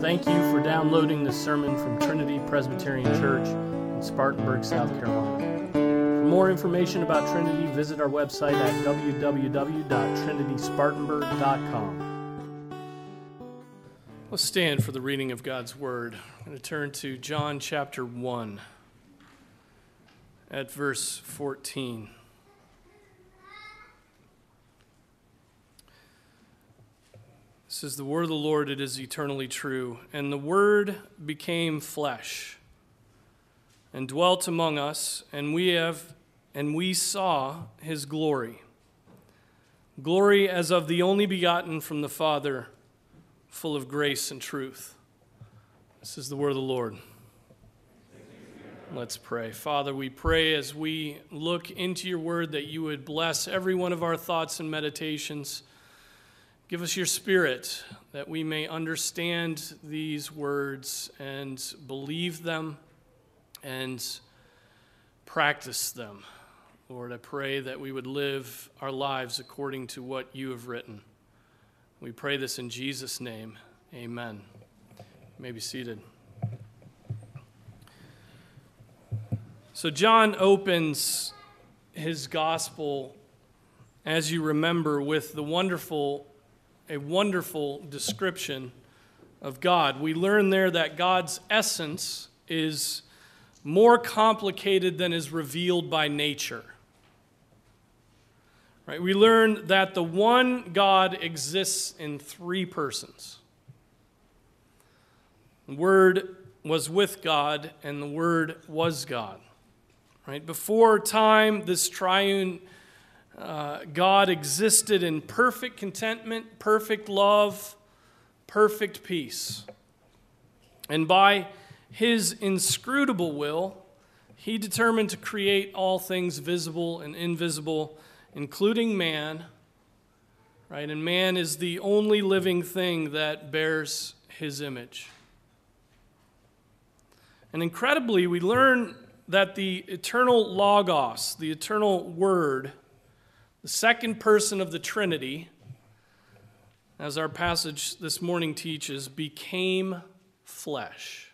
Thank you for downloading this sermon from Trinity Presbyterian Church in Spartanburg, South Carolina. For more information about Trinity, visit our website at www.trinityspartanburg.com. Let's stand for the reading of God's Word. I'm going to turn to John chapter 1 at verse 14. Is the word of the Lord, it is eternally true. And the word became flesh and dwelt among us, and we have and we saw his glory. Glory as of the only begotten from the Father, full of grace and truth. This is the word of the Lord. Let's pray. Father, we pray as we look into your word that you would bless every one of our thoughts and meditations. Give us your spirit that we may understand these words and believe them and practice them. Lord, I pray that we would live our lives according to what you have written. We pray this in Jesus' name. Amen. You may be seated. So, John opens his gospel, as you remember, with the wonderful a wonderful description of God. We learn there that God's essence is more complicated than is revealed by nature. Right? We learn that the one God exists in three persons. The Word was with God, and the Word was God. Right? Before time, this triune uh, God existed in perfect contentment, perfect love, perfect peace. And by his inscrutable will, he determined to create all things visible and invisible, including man. Right? And man is the only living thing that bears his image. And incredibly, we learn that the eternal Logos, the eternal Word, the second person of the Trinity, as our passage this morning teaches, became flesh.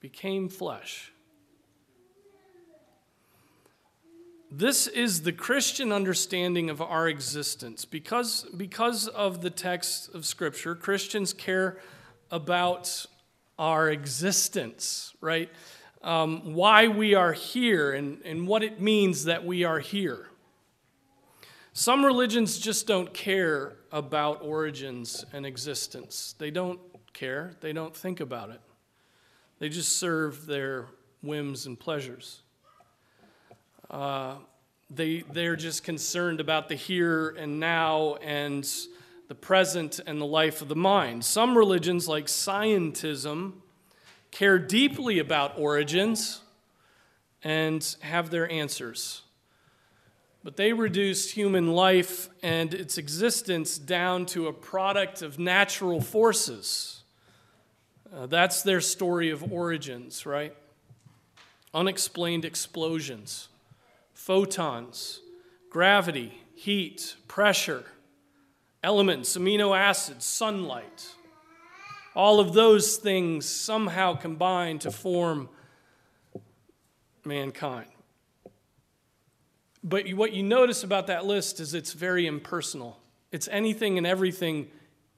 Became flesh. This is the Christian understanding of our existence. Because, because of the text of Scripture, Christians care about our existence, right? Um, why we are here and, and what it means that we are here. Some religions just don't care about origins and existence. They don't care, they don't think about it. They just serve their whims and pleasures. Uh, they, they're just concerned about the here and now and the present and the life of the mind. Some religions, like scientism, care deeply about origins and have their answers. But they reduced human life and its existence down to a product of natural forces. Uh, that's their story of origins, right? Unexplained explosions, photons, gravity, heat, pressure, elements, amino acids, sunlight. All of those things somehow combine to form mankind. But what you notice about that list is it's very impersonal. It's anything and everything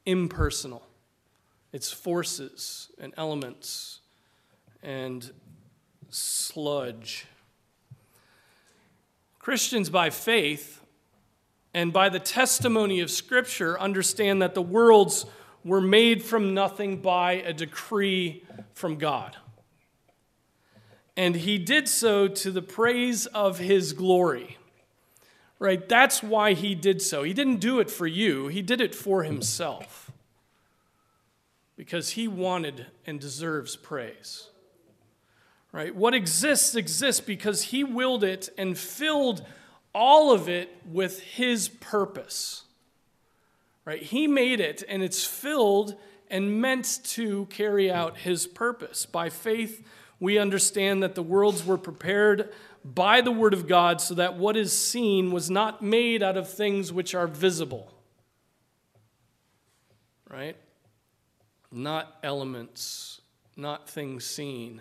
impersonal. It's forces and elements and sludge. Christians, by faith and by the testimony of Scripture, understand that the worlds were made from nothing by a decree from God and he did so to the praise of his glory. Right? That's why he did so. He didn't do it for you, he did it for himself. Because he wanted and deserves praise. Right? What exists exists because he willed it and filled all of it with his purpose. Right? He made it and it's filled and meant to carry out his purpose. By faith, we understand that the worlds were prepared by the Word of God so that what is seen was not made out of things which are visible. Right? not elements, not things seen.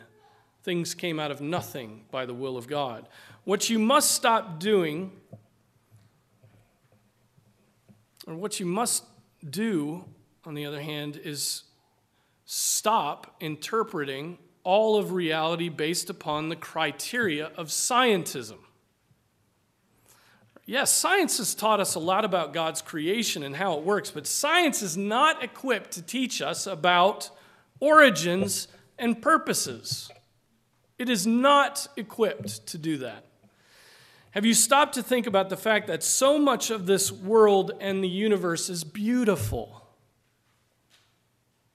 Things came out of nothing by the will of God. What you must stop doing, or what you must do, on the other hand, is stop interpreting all of reality based upon the criteria of scientism. Yes, science has taught us a lot about God's creation and how it works, but science is not equipped to teach us about origins and purposes. It is not equipped to do that. Have you stopped to think about the fact that so much of this world and the universe is beautiful?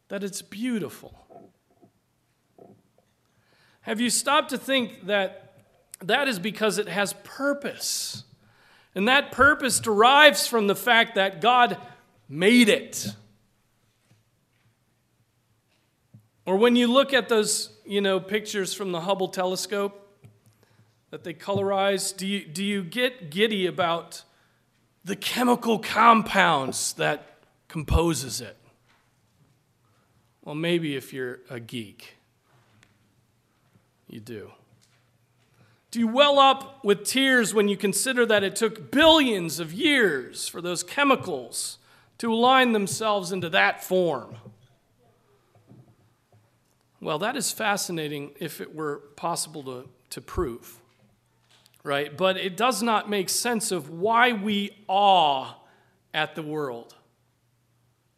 That it's beautiful. Have you stopped to think that that is because it has purpose? And that purpose derives from the fact that God made it. Or when you look at those, you know, pictures from the Hubble telescope that they colorize, do you, do you get giddy about the chemical compounds that composes it? Well, maybe if you're a geek, you do. Do you well up with tears when you consider that it took billions of years for those chemicals to align themselves into that form? Well, that is fascinating if it were possible to, to prove, right? But it does not make sense of why we awe at the world,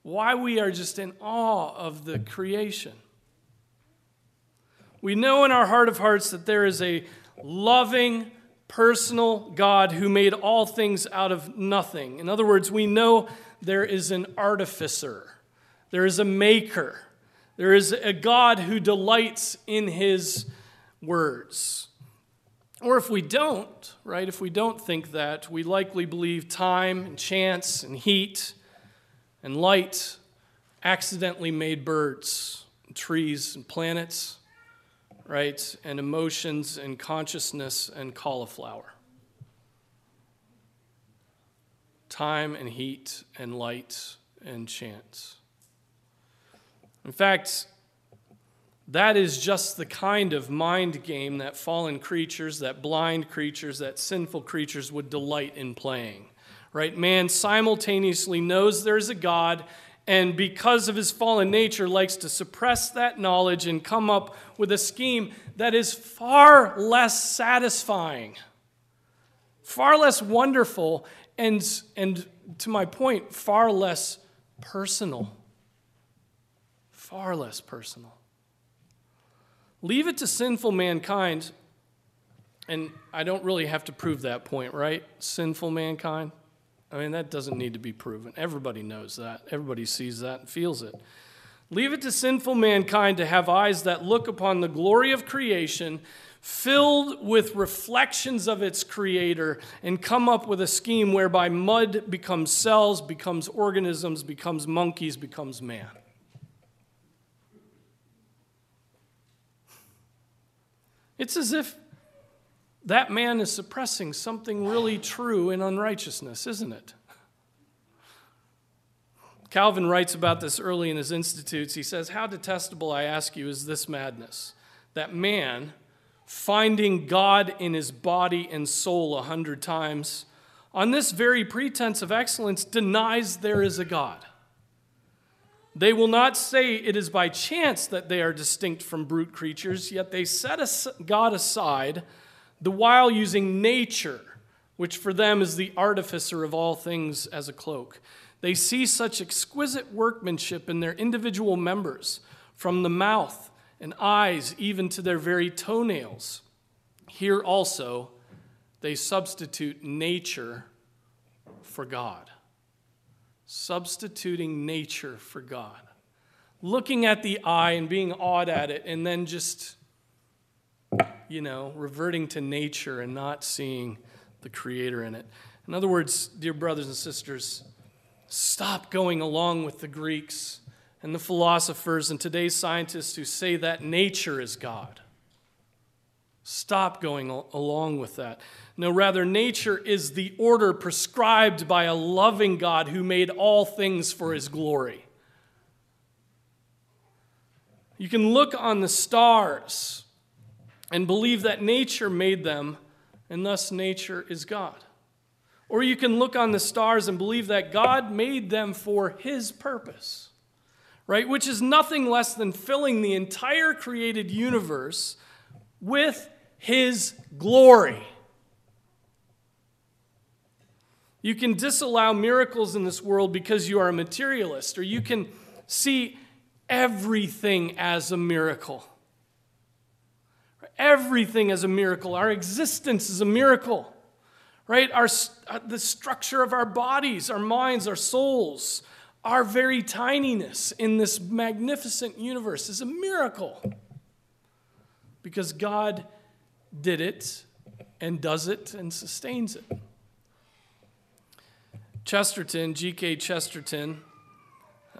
why we are just in awe of the creation. We know in our heart of hearts that there is a loving, personal God who made all things out of nothing. In other words, we know there is an artificer, there is a maker, there is a God who delights in his words. Or if we don't, right, if we don't think that, we likely believe time and chance and heat and light accidentally made birds, and trees, and planets right? And emotions and consciousness and cauliflower. Time and heat and light and chance. In fact, that is just the kind of mind game that fallen creatures, that blind creatures, that sinful creatures would delight in playing. Right? Man simultaneously knows there's a God and because of his fallen nature likes to suppress that knowledge and come up with a scheme that is far less satisfying far less wonderful and and to my point far less personal. Far less personal. Leave it to sinful mankind and i don't really have to prove that point right? Sinful mankind I mean, that doesn't need to be proven. Everybody knows that. Everybody sees that and feels it. Leave it to sinful mankind to have eyes that look upon the glory of creation, filled with reflections of its creator, and come up with a scheme whereby mud becomes cells, becomes organisms, becomes monkeys, becomes man. It's as if that man is suppressing something really true in unrighteousness, isn't it? Calvin writes about this early in his Institutes. He says, How detestable, I ask you, is this madness? That man, finding God in his body and soul a hundred times, on this very pretense of excellence, denies there is a God. They will not say it is by chance that they are distinct from brute creatures, yet they set God aside the while using nature, which for them is the artificer of all things, as a cloak. They see such exquisite workmanship in their individual members, from the mouth and eyes even to their very toenails. Here also, they substitute nature for God. Substituting nature for God. Looking at the eye and being awed at it, and then just you know, reverting to nature and not seeing the Creator in it. In other words, dear brothers and sisters, stop going along with the Greeks and the philosophers and today's scientists who say that nature is God. Stop going along with that. No, rather, nature is the order prescribed by a loving God who made all things for his glory. You can look on the stars and believe that nature made them, and thus nature is God. Or you can look on the stars and believe that God made them for His purpose, right? Which is nothing less than filling the entire created universe with His glory. You can disallow miracles in this world because you are a materialist, or you can see everything as a miracle. Everything is a miracle. Our existence is a miracle right? Our, uh, the structure of our bodies, our minds, our souls, our very tininess in this magnificent universe is a miracle. Because God did it and does it and sustains it. Chesterton, G.K. Chesterton,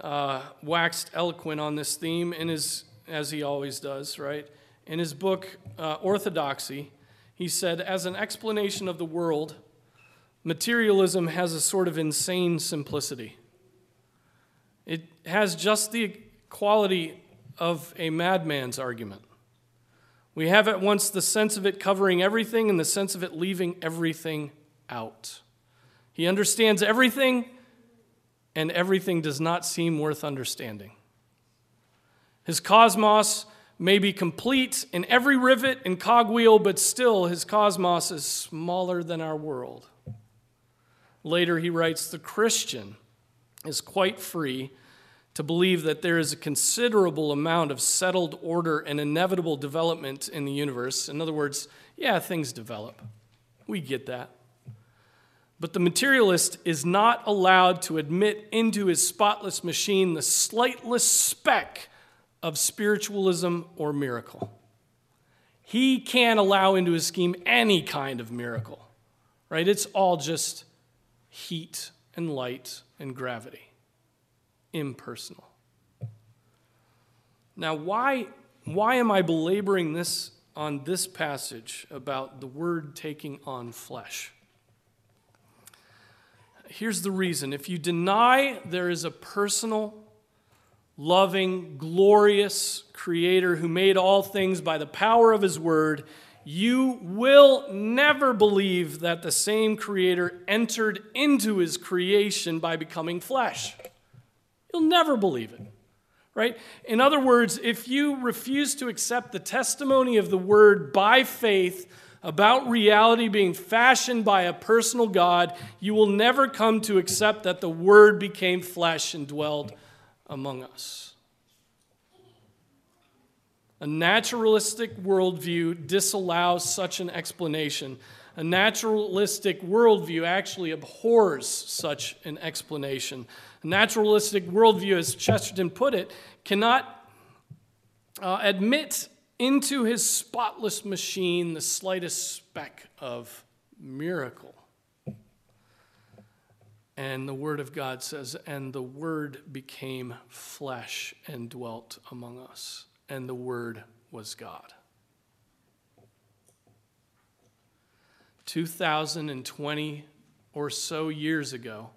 uh, waxed eloquent on this theme in his, as he always does, right? In his book, uh, Orthodoxy, he said, as an explanation of the world, materialism has a sort of insane simplicity. It has just the quality of a madman's argument. We have at once the sense of it covering everything and the sense of it leaving everything out. He understands everything, and everything does not seem worth understanding. His cosmos may be complete in every rivet and cogwheel, but still his cosmos is smaller than our world. Later, he writes The Christian is quite free to believe that there is a considerable amount of settled order and inevitable development in the universe. In other words, yeah, things develop. We get that. But the materialist is not allowed to admit into his spotless machine the slightest speck of spiritualism or miracle. He can't allow into his scheme any kind of miracle, right? It's all just heat and light and gravity, impersonal. Now, why, why am I belaboring this on this passage about the Word taking on flesh? Here's the reason. If you deny there is a personal loving, glorious Creator who made all things by the power of His Word, you will never believe that the same Creator entered into His creation by becoming flesh. You'll never believe it. Right? In other words, if you refuse to accept the testimony of the Word by faith about reality being fashioned by a personal God, you will never come to accept that the Word became flesh and dwelled among us. A naturalistic worldview disallows such an explanation. A naturalistic worldview actually abhors such an explanation. A naturalistic worldview, as Chesterton put it, cannot uh, admit into his spotless machine the slightest speck of miracle. And the Word of God says, And the Word became flesh and dwelt among us. And the Word was God. 2020 or so years ago,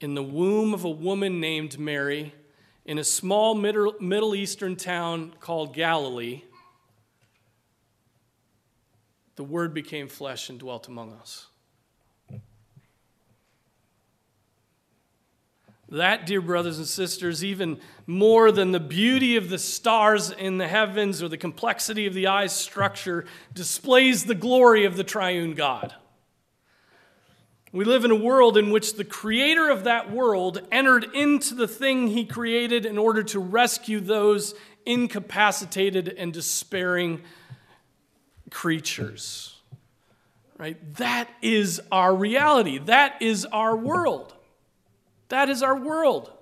in the womb of a woman named Mary, in a small Middle Eastern town called Galilee, the Word became flesh and dwelt among us. That, dear brothers and sisters, even more than the beauty of the stars in the heavens or the complexity of the eye's structure, displays the glory of the triune God. We live in a world in which the creator of that world entered into the thing he created in order to rescue those incapacitated and despairing creatures. Right? That is our reality. That is our world. That is our world.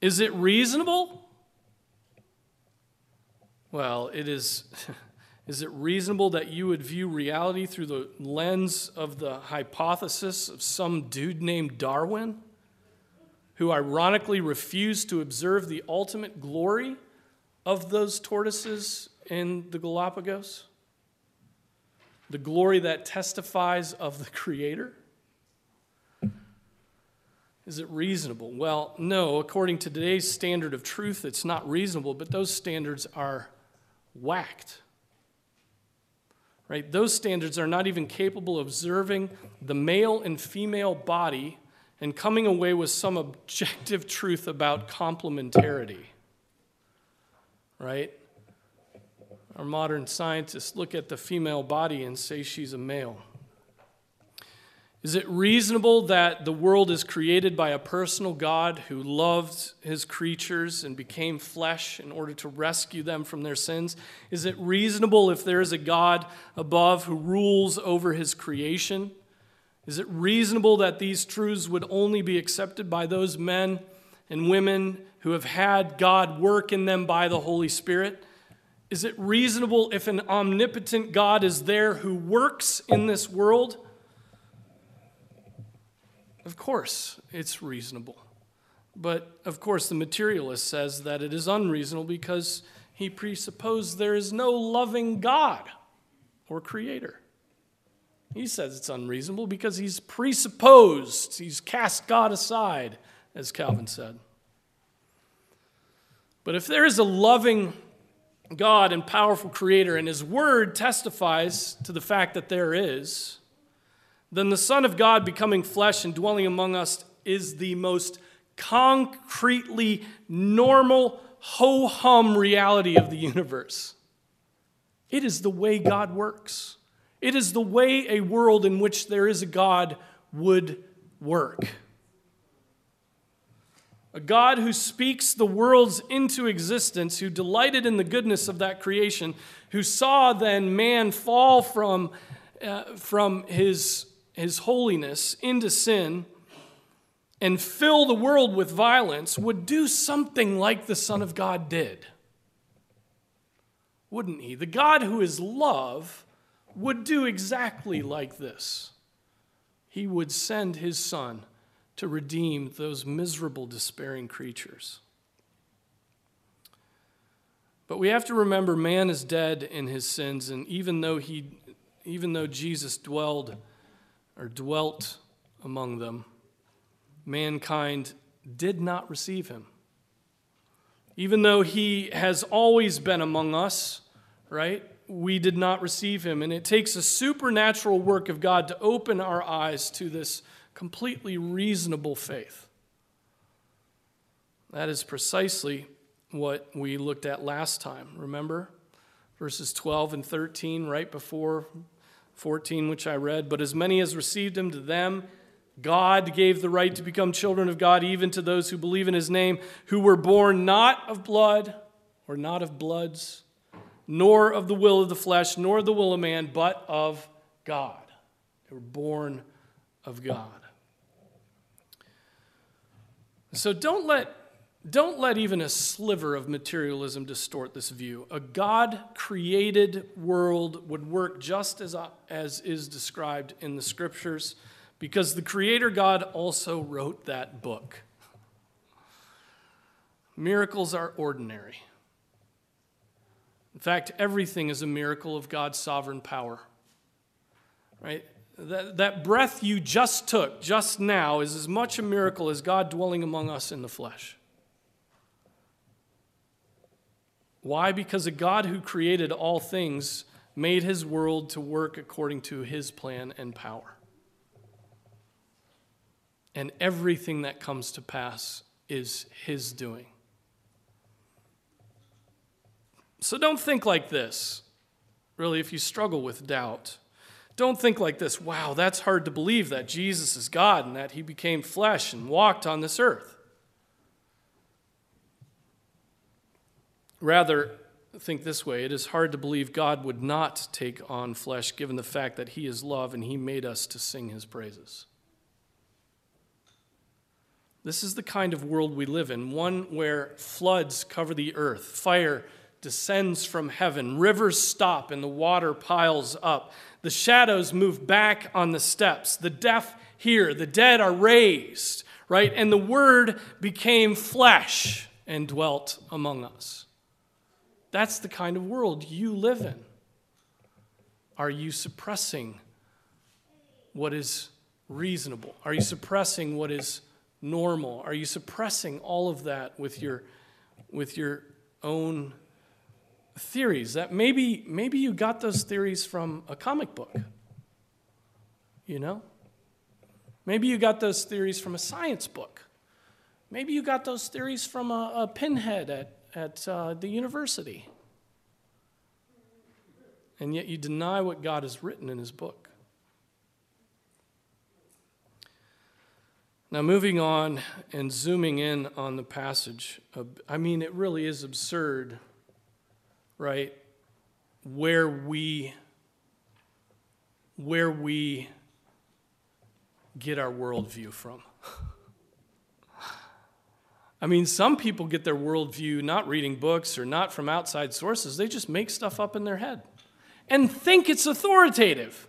Is it reasonable? Well, it is. Is it reasonable that you would view reality through the lens of the hypothesis of some dude named Darwin, who ironically refused to observe the ultimate glory of those tortoises in the Galapagos? The glory that testifies of the Creator? Is it reasonable? Well, no. According to today's standard of truth, it's not reasonable, but those standards are whacked. Right? Those standards are not even capable of observing the male and female body and coming away with some objective truth about complementarity. Right? Our modern scientists look at the female body and say she's a male. Is it reasonable that the world is created by a personal God who loved his creatures and became flesh in order to rescue them from their sins? Is it reasonable if there is a God above who rules over his creation? Is it reasonable that these truths would only be accepted by those men and women who have had God work in them by the Holy Spirit? Is it reasonable if an omnipotent God is there who works in this world? Of course, it's reasonable. But of course, the materialist says that it is unreasonable because he presupposed there is no loving God or creator. He says it's unreasonable because he's presupposed, he's cast God aside, as Calvin said. But if there is a loving God and powerful creator, and his word testifies to the fact that there is, then the Son of God becoming flesh and dwelling among us is the most concretely normal, ho hum reality of the universe. It is the way God works. It is the way a world in which there is a God would work. A God who speaks the worlds into existence, who delighted in the goodness of that creation, who saw then man fall from, uh, from his his holiness into sin and fill the world with violence would do something like the Son of God did. Wouldn't he? The God who is love would do exactly like this. He would send his Son to redeem those miserable, despairing creatures. But we have to remember man is dead in his sins, and even though, he, even though Jesus dwelled or dwelt among them, mankind did not receive him. Even though he has always been among us, right? We did not receive him. And it takes a supernatural work of God to open our eyes to this completely reasonable faith. That is precisely what we looked at last time. Remember? Verses 12 and 13, right before 14, which I read. But as many as received him, to them God gave the right to become children of God, even to those who believe in his name, who were born not of blood or not of bloods, nor of the will of the flesh, nor the will of man, but of God. They were born of God. So don't let don't let even a sliver of materialism distort this view. A God created world would work just as, uh, as is described in the scriptures because the Creator God also wrote that book. Miracles are ordinary. In fact, everything is a miracle of God's sovereign power. Right? That, that breath you just took just now is as much a miracle as God dwelling among us in the flesh. Why? Because a God who created all things made his world to work according to his plan and power. And everything that comes to pass is his doing. So don't think like this. Really, if you struggle with doubt, don't think like this wow, that's hard to believe that Jesus is God and that he became flesh and walked on this earth. Rather, think this way it is hard to believe God would not take on flesh given the fact that He is love and He made us to sing His praises. This is the kind of world we live in, one where floods cover the earth, fire descends from heaven, rivers stop, and the water piles up. The shadows move back on the steps, the deaf hear, the dead are raised, right? And the Word became flesh and dwelt among us. That's the kind of world you live in. Are you suppressing what is reasonable? Are you suppressing what is normal? Are you suppressing all of that with your, with your own theories? That maybe, maybe you got those theories from a comic book. You know? Maybe you got those theories from a science book. Maybe you got those theories from a, a pinhead at, at uh, the university. And yet you deny what God has written in his book. Now, moving on and zooming in on the passage, I mean, it really is absurd, right? Where we, where we get our worldview from. I mean, some people get their worldview not reading books or not from outside sources. They just make stuff up in their head and think it's authoritative.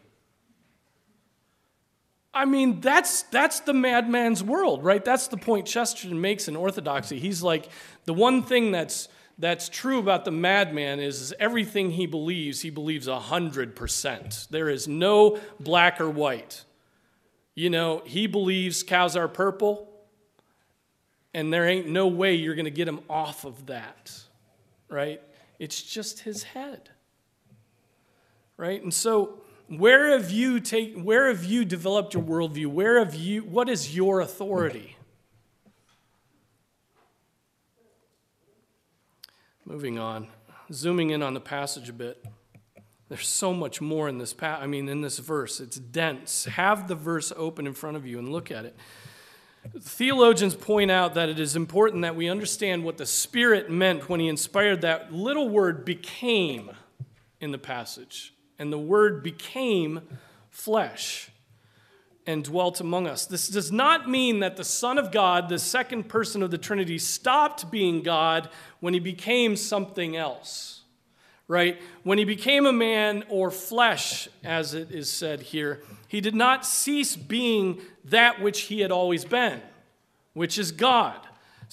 I mean, that's, that's the madman's world, right? That's the point Chesterton makes in Orthodoxy. He's like, the one thing that's, that's true about the madman is, is everything he believes, he believes 100%. There is no black or white. You know, he believes cows are purple, and there ain't no way you're going to get him off of that, right? It's just his head, right? And so, where have you take, where have you developed your worldview? Where have you, what is your authority? Moving on, zooming in on the passage a bit. There's so much more in this pa- I mean in this verse. It's dense. Have the verse open in front of you and look at it. Theologians point out that it is important that we understand what the Spirit meant when he inspired that little word became in the passage and the Word became flesh and dwelt among us. This does not mean that the Son of God, the second person of the Trinity, stopped being God when he became something else, right? When he became a man or flesh, as it is said here, he did not cease being that which he had always been, which is God.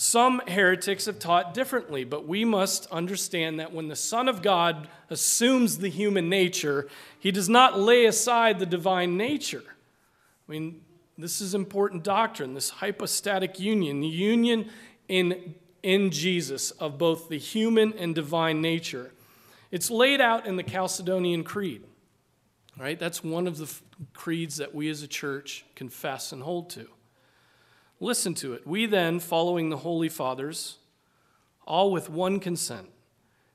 Some heretics have taught differently, but we must understand that when the Son of God assumes the human nature, he does not lay aside the divine nature. I mean, this is important doctrine, this hypostatic union, the union in, in Jesus of both the human and divine nature. It's laid out in the Chalcedonian Creed, right? That's one of the creeds that we as a church confess and hold to. Listen to it. We then, following the Holy Fathers, all with one consent,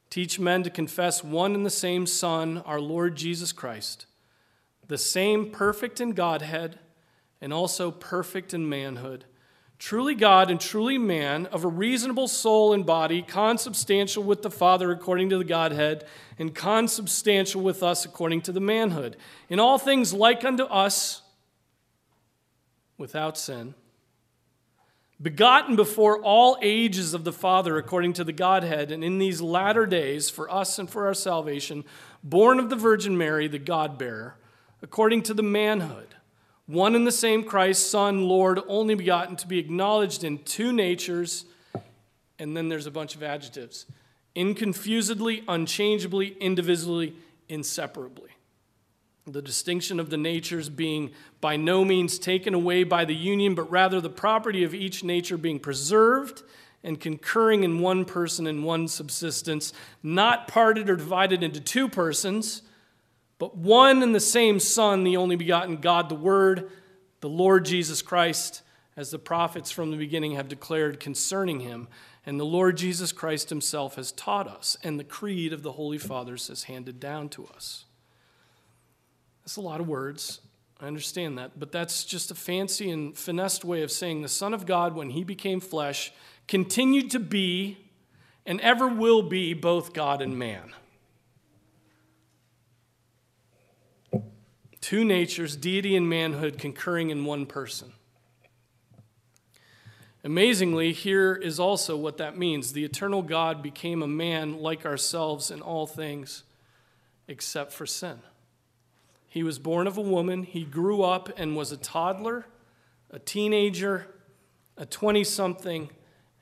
teach men to confess one and the same Son, our Lord Jesus Christ, the same perfect in Godhead and also perfect in manhood, truly God and truly man, of a reasonable soul and body, consubstantial with the Father according to the Godhead, and consubstantial with us according to the manhood. In all things like unto us, without sin begotten before all ages of the Father according to the Godhead, and in these latter days, for us and for our salvation, born of the Virgin Mary, the God bearer, according to the manhood, one and the same Christ, Son, Lord, only begotten, to be acknowledged in two natures, and then there's a bunch of adjectives. Inconfusedly, unchangeably, indivisibly, inseparably. The distinction of the natures being by no means taken away by the union, but rather the property of each nature being preserved and concurring in one person in one subsistence, not parted or divided into two persons, but one and the same Son, the only begotten God, the Word, the Lord Jesus Christ, as the prophets from the beginning have declared concerning him. And the Lord Jesus Christ himself has taught us, and the creed of the Holy Fathers has handed down to us. That's a lot of words. I understand that. But that's just a fancy and finessed way of saying the Son of God, when he became flesh, continued to be and ever will be both God and man. Two natures, deity and manhood, concurring in one person. Amazingly, here is also what that means. The eternal God became a man like ourselves in all things except for sin. He was born of a woman. He grew up and was a toddler, a teenager, a 20 something,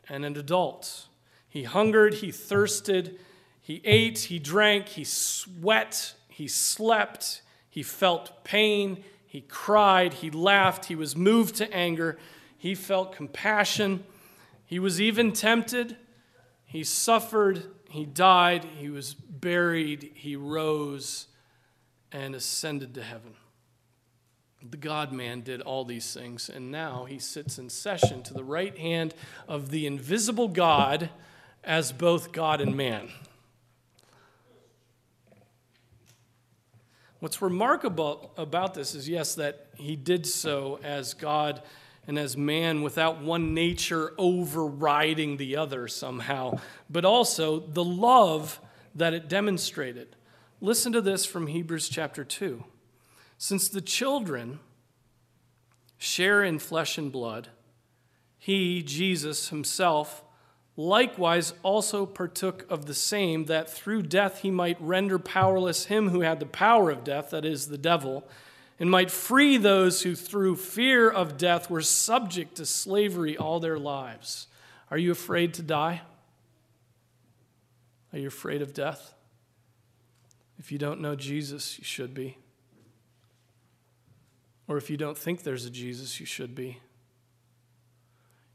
and an adult. He hungered, he thirsted, he ate, he drank, he sweat, he slept, he felt pain, he cried, he laughed, he was moved to anger, he felt compassion. He was even tempted. He suffered. He died. He was buried. He rose and ascended to heaven. The God man did all these things, and now he sits in session to the right hand of the invisible God as both God and man. What's remarkable about this is, yes, that he did so as God and as man without one nature overriding the other somehow, but also the love that it demonstrated. Listen to this from Hebrews chapter 2. Since the children share in flesh and blood, he, Jesus himself, likewise also partook of the same, that through death he might render powerless him who had the power of death, that is, the devil, and might free those who through fear of death were subject to slavery all their lives. Are you afraid to die? Are you afraid of death? If you don't know Jesus, you should be. Or if you don't think there's a Jesus, you should be.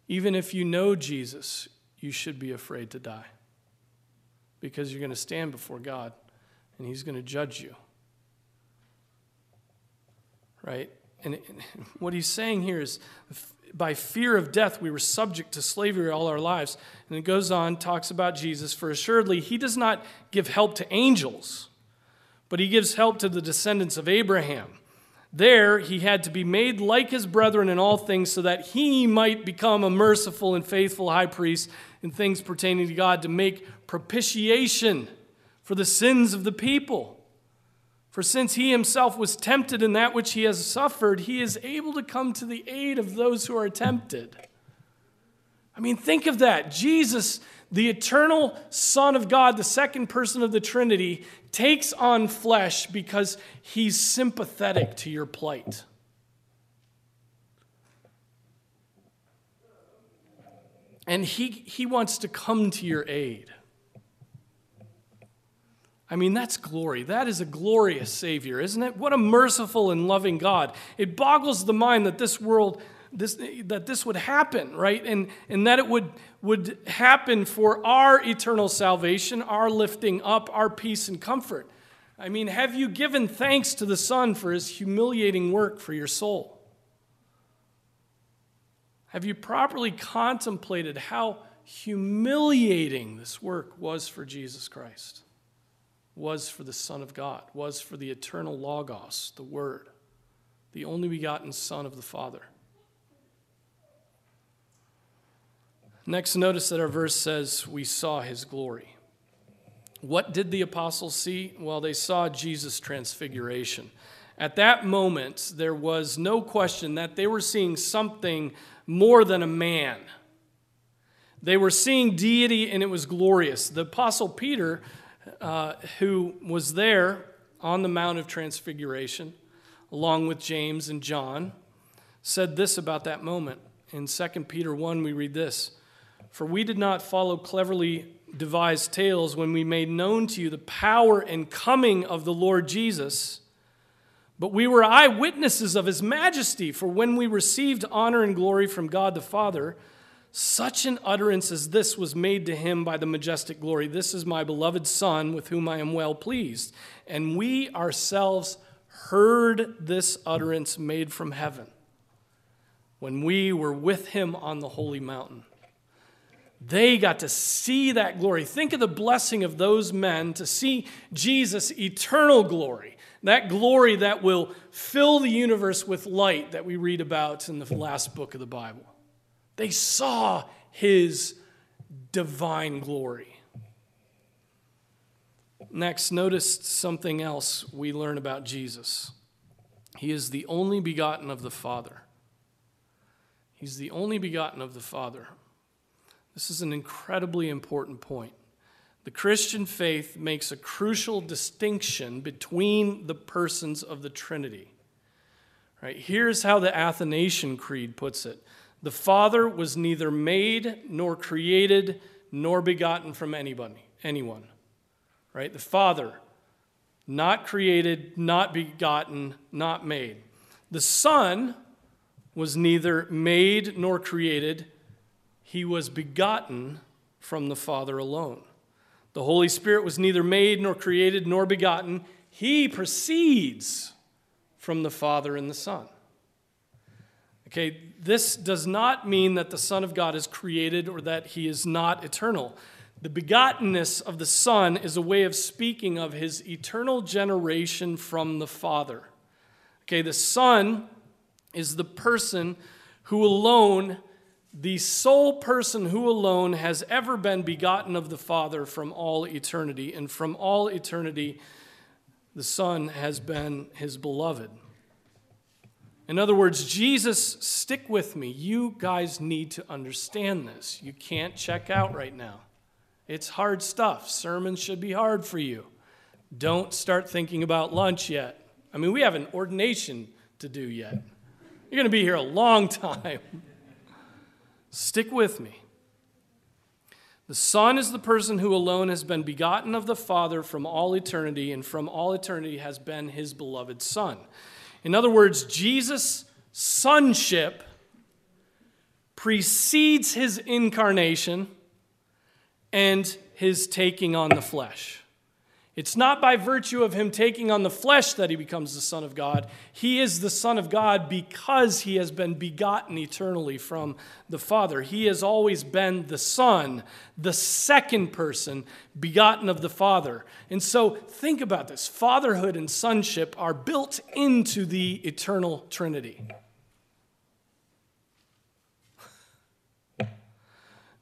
Even if you know Jesus, you should be afraid to die because you're going to stand before God and He's going to judge you. Right? And what he's saying here is by fear of death, we were subject to slavery all our lives. And it goes on, talks about Jesus. For assuredly, he does not give help to angels, but he gives help to the descendants of Abraham. There, he had to be made like his brethren in all things so that he might become a merciful and faithful high priest in things pertaining to God to make propitiation for the sins of the people. For since he himself was tempted in that which he has suffered, he is able to come to the aid of those who are tempted. I mean, think of that. Jesus, the eternal Son of God, the second person of the Trinity, takes on flesh because he's sympathetic to your plight. And he, he wants to come to your aid. I mean, that's glory. That is a glorious Savior, isn't it? What a merciful and loving God. It boggles the mind that this world, this, that this would happen, right? And, and that it would, would happen for our eternal salvation, our lifting up, our peace and comfort. I mean, have you given thanks to the Son for his humiliating work for your soul? Have you properly contemplated how humiliating this work was for Jesus Christ? Was for the Son of God, was for the eternal Logos, the Word, the only begotten Son of the Father. Next, notice that our verse says, We saw his glory. What did the apostles see? Well, they saw Jesus' transfiguration. At that moment, there was no question that they were seeing something more than a man. They were seeing deity and it was glorious. The apostle Peter, uh, who was there on the Mount of Transfiguration, along with James and John, said this about that moment. In 2 Peter 1, we read this for we did not follow cleverly devised tales when we made known to you the power and coming of the Lord Jesus. But we were eyewitnesses of his majesty, for when we received honor and glory from God the Father, such an utterance as this was made to him by the majestic glory This is my beloved Son, with whom I am well pleased. And we ourselves heard this utterance made from heaven when we were with him on the holy mountain. They got to see that glory. Think of the blessing of those men to see Jesus' eternal glory, that glory that will fill the universe with light that we read about in the last book of the Bible. They saw his divine glory. Next, notice something else we learn about Jesus. He is the only begotten of the Father. He's the only begotten of the Father. This is an incredibly important point. The Christian faith makes a crucial distinction between the persons of the Trinity. Right? Here's how the Athanasian Creed puts it The Father was neither made nor created nor begotten from anybody, anyone. Right? The Father, not created, not begotten, not made. The Son was neither made nor created, he was begotten from the Father alone. The Holy Spirit was neither made nor created nor begotten, he proceeds from the Father and the Son. Okay, this does not mean that the Son of God is created or that he is not eternal. The begottenness of the Son is a way of speaking of his eternal generation from the Father. Okay, the Son is the person who alone, the sole person who alone has ever been begotten of the Father from all eternity. And from all eternity, the Son has been his beloved. In other words, Jesus, stick with me. You guys need to understand this. You can't check out right now. It's hard stuff. Sermons should be hard for you. Don't start thinking about lunch yet. I mean, we have an ordination to do yet. You're going to be here a long time. Stick with me. The Son is the person who alone has been begotten of the Father from all eternity, and from all eternity has been his beloved Son. In other words, Jesus' sonship precedes his incarnation and his taking on the flesh. It's not by virtue of him taking on the flesh that he becomes the Son of God. He is the Son of God because he has been begotten eternally from the Father. He has always been the Son, the second person begotten of the Father. And so think about this fatherhood and sonship are built into the eternal Trinity.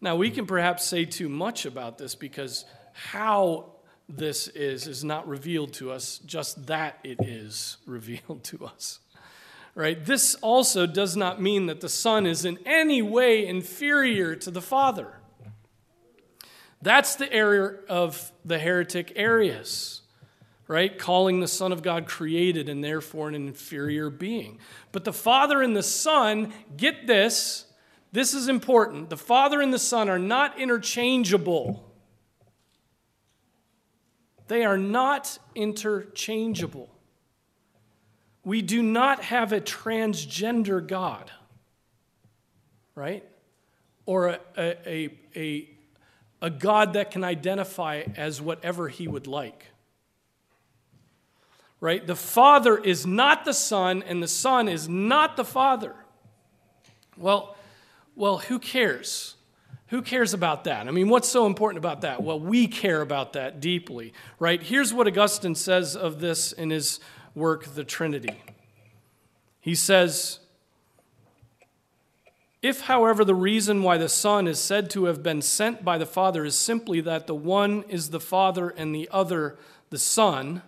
Now, we can perhaps say too much about this because how this is is not revealed to us, just that it is revealed to us. Right? This also does not mean that the Son is in any way inferior to the Father. That's the area of the heretic Arius, right? Calling the Son of God created and therefore an inferior being. But the Father and the Son, get this, this is important. The Father and the Son are not interchangeable. They are not interchangeable. We do not have a transgender God, right? Or a, a, a, a, God that can identify as whatever he would like. Right? The Father is not the Son, and the Son is not the Father. Well, well, who cares? Who cares about that? I mean, what's so important about that? Well, we care about that deeply, right? Here's what Augustine says of this in his work, The Trinity. He says, if, however, the reason why the Son is said to have been sent by the Father is simply that the one is the Father and the other the Son,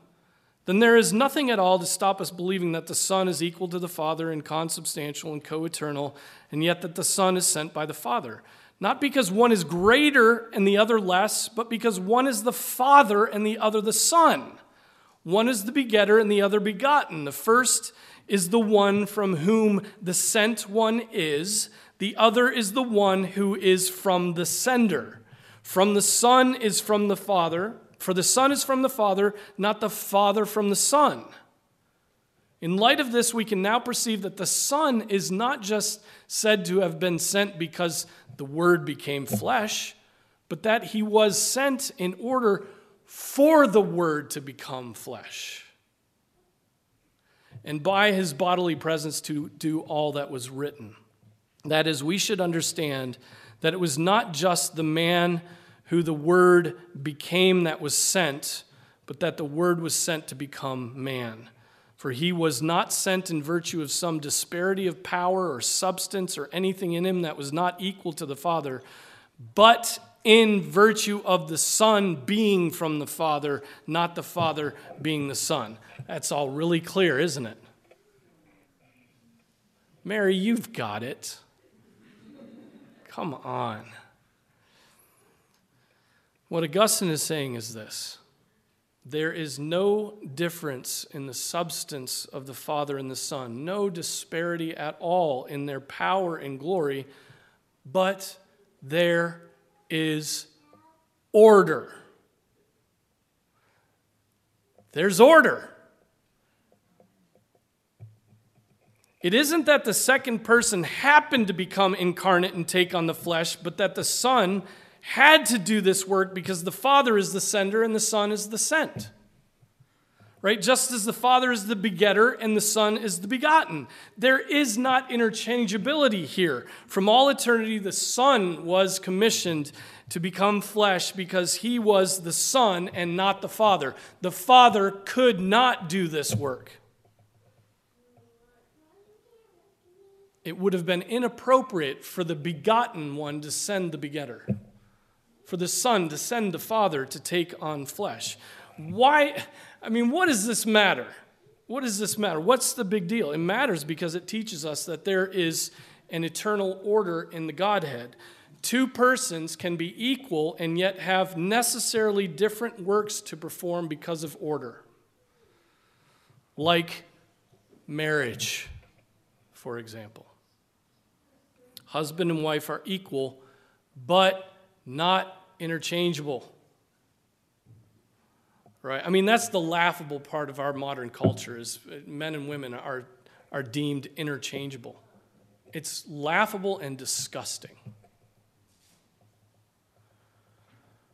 then there is nothing at all to stop us believing that the Son is equal to the Father and consubstantial and co eternal, and yet that the Son is sent by the Father. Not because one is greater and the other less, but because one is the Father and the other the Son. One is the begetter and the other begotten. The first is the one from whom the sent one is, the other is the one who is from the sender. From the Son is from the Father, for the Son is from the Father, not the Father from the Son. In light of this, we can now perceive that the Son is not just said to have been sent because the Word became flesh, but that he was sent in order for the Word to become flesh. And by his bodily presence to do all that was written. That is, we should understand that it was not just the man who the Word became that was sent, but that the Word was sent to become man. For he was not sent in virtue of some disparity of power or substance or anything in him that was not equal to the Father, but in virtue of the Son being from the Father, not the Father being the Son. That's all really clear, isn't it? Mary, you've got it. Come on. What Augustine is saying is this there is no difference in the substance of the Father and the Son, no disparity at all in their power and glory, but there is order. There's order. It isn't that the second person happened to become incarnate and take on the flesh, but that the Son had to do this work because the Father is the sender and the Son is the sent. Right? Just as the Father is the begetter and the Son is the begotten. There is not interchangeability here. From all eternity, the Son was commissioned to become flesh because he was the Son and not the Father. The Father could not do this work. It would have been inappropriate for the begotten one to send the begetter, for the Son to send the Father to take on flesh. Why? I mean, what does this matter? What does this matter? What's the big deal? It matters because it teaches us that there is an eternal order in the Godhead. Two persons can be equal and yet have necessarily different works to perform because of order. Like marriage, for example. Husband and wife are equal, but not interchangeable. Right? I mean, that's the laughable part of our modern culture is uh, men and women are, are deemed interchangeable. It's laughable and disgusting.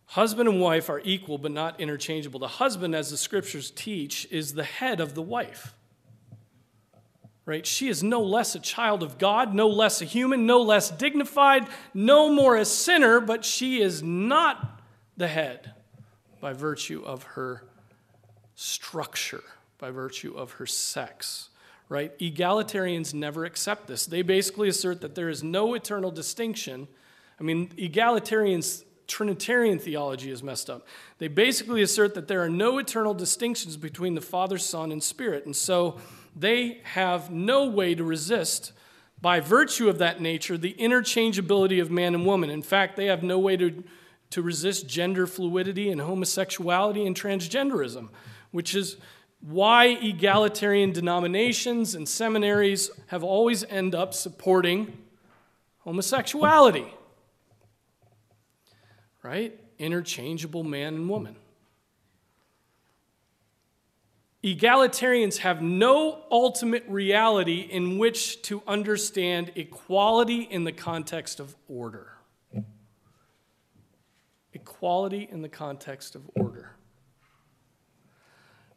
Husband and wife are equal but not interchangeable. The husband, as the scriptures teach, is the head of the wife. Right? She is no less a child of God, no less a human, no less dignified, no more a sinner, but she is not the head by virtue of her structure, by virtue of her sex. Right? Egalitarians never accept this. They basically assert that there is no eternal distinction. I mean, egalitarians Trinitarian theology is messed up. They basically assert that there are no eternal distinctions between the Father, Son, and Spirit. And so they have no way to resist, by virtue of that nature, the interchangeability of man and woman. In fact, they have no way to, to resist gender fluidity and homosexuality and transgenderism, which is why egalitarian denominations and seminaries have always end up supporting homosexuality right? Interchangeable man and woman. Egalitarians have no ultimate reality in which to understand equality in the context of order. Equality in the context of order.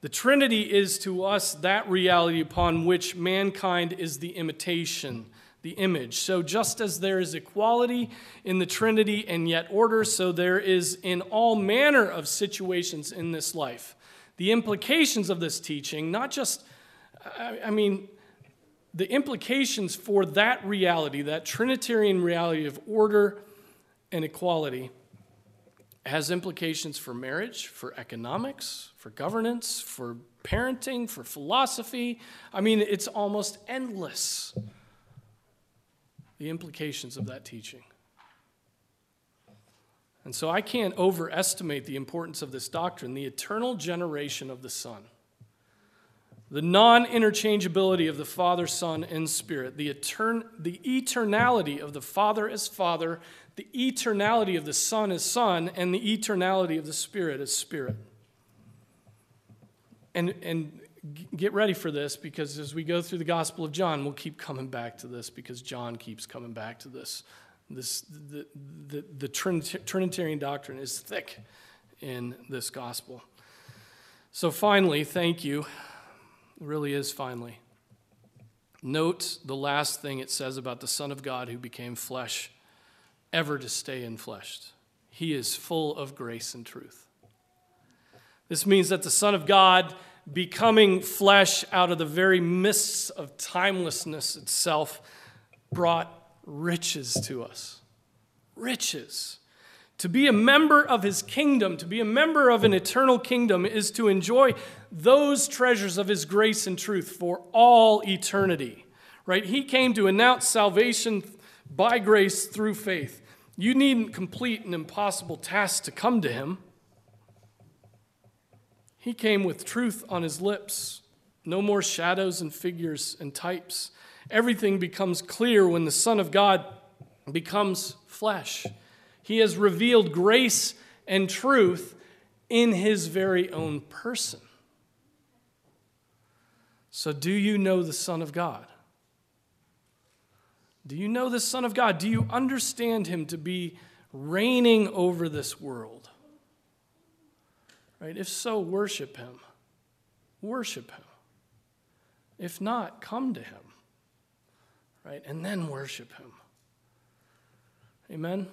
The Trinity is to us that reality upon which mankind is the imitation the image. So, just as there is equality in the Trinity and yet order, so there is in all manner of situations in this life. The implications of this teaching, not just, I mean, the implications for that reality, that Trinitarian reality of order and equality, has implications for marriage, for economics, for governance, for parenting, for philosophy. I mean, it's almost endless the implications of that teaching. And so I can't overestimate the importance of this doctrine the eternal generation of the Son, the non interchangeability of the Father, Son, and Spirit, the, etern- the eternality of the Father as Father, the eternality of the Son as Son, and the eternality of the Spirit as Spirit. And, and get ready for this because as we go through the Gospel of John, we'll keep coming back to this because John keeps coming back to this. This the, the, the Trinitarian doctrine is thick in this gospel. So, finally, thank you. It really is finally. Note the last thing it says about the Son of God who became flesh, ever to stay in flesh. He is full of grace and truth. This means that the Son of God becoming flesh out of the very mists of timelessness itself brought riches to us. Riches. To be a member of his kingdom, to be a member of an eternal kingdom, is to enjoy those treasures of his grace and truth for all eternity. Right? He came to announce salvation by grace through faith. You needn't complete an impossible task to come to him. He came with truth on his lips. No more shadows and figures and types. Everything becomes clear when the Son of God becomes flesh. He has revealed grace and truth in his very own person. So, do you know the Son of God? Do you know the Son of God? Do you understand him to be reigning over this world? Right? If so, worship him. Worship him. If not, come to him. Right? And then worship him. Amen.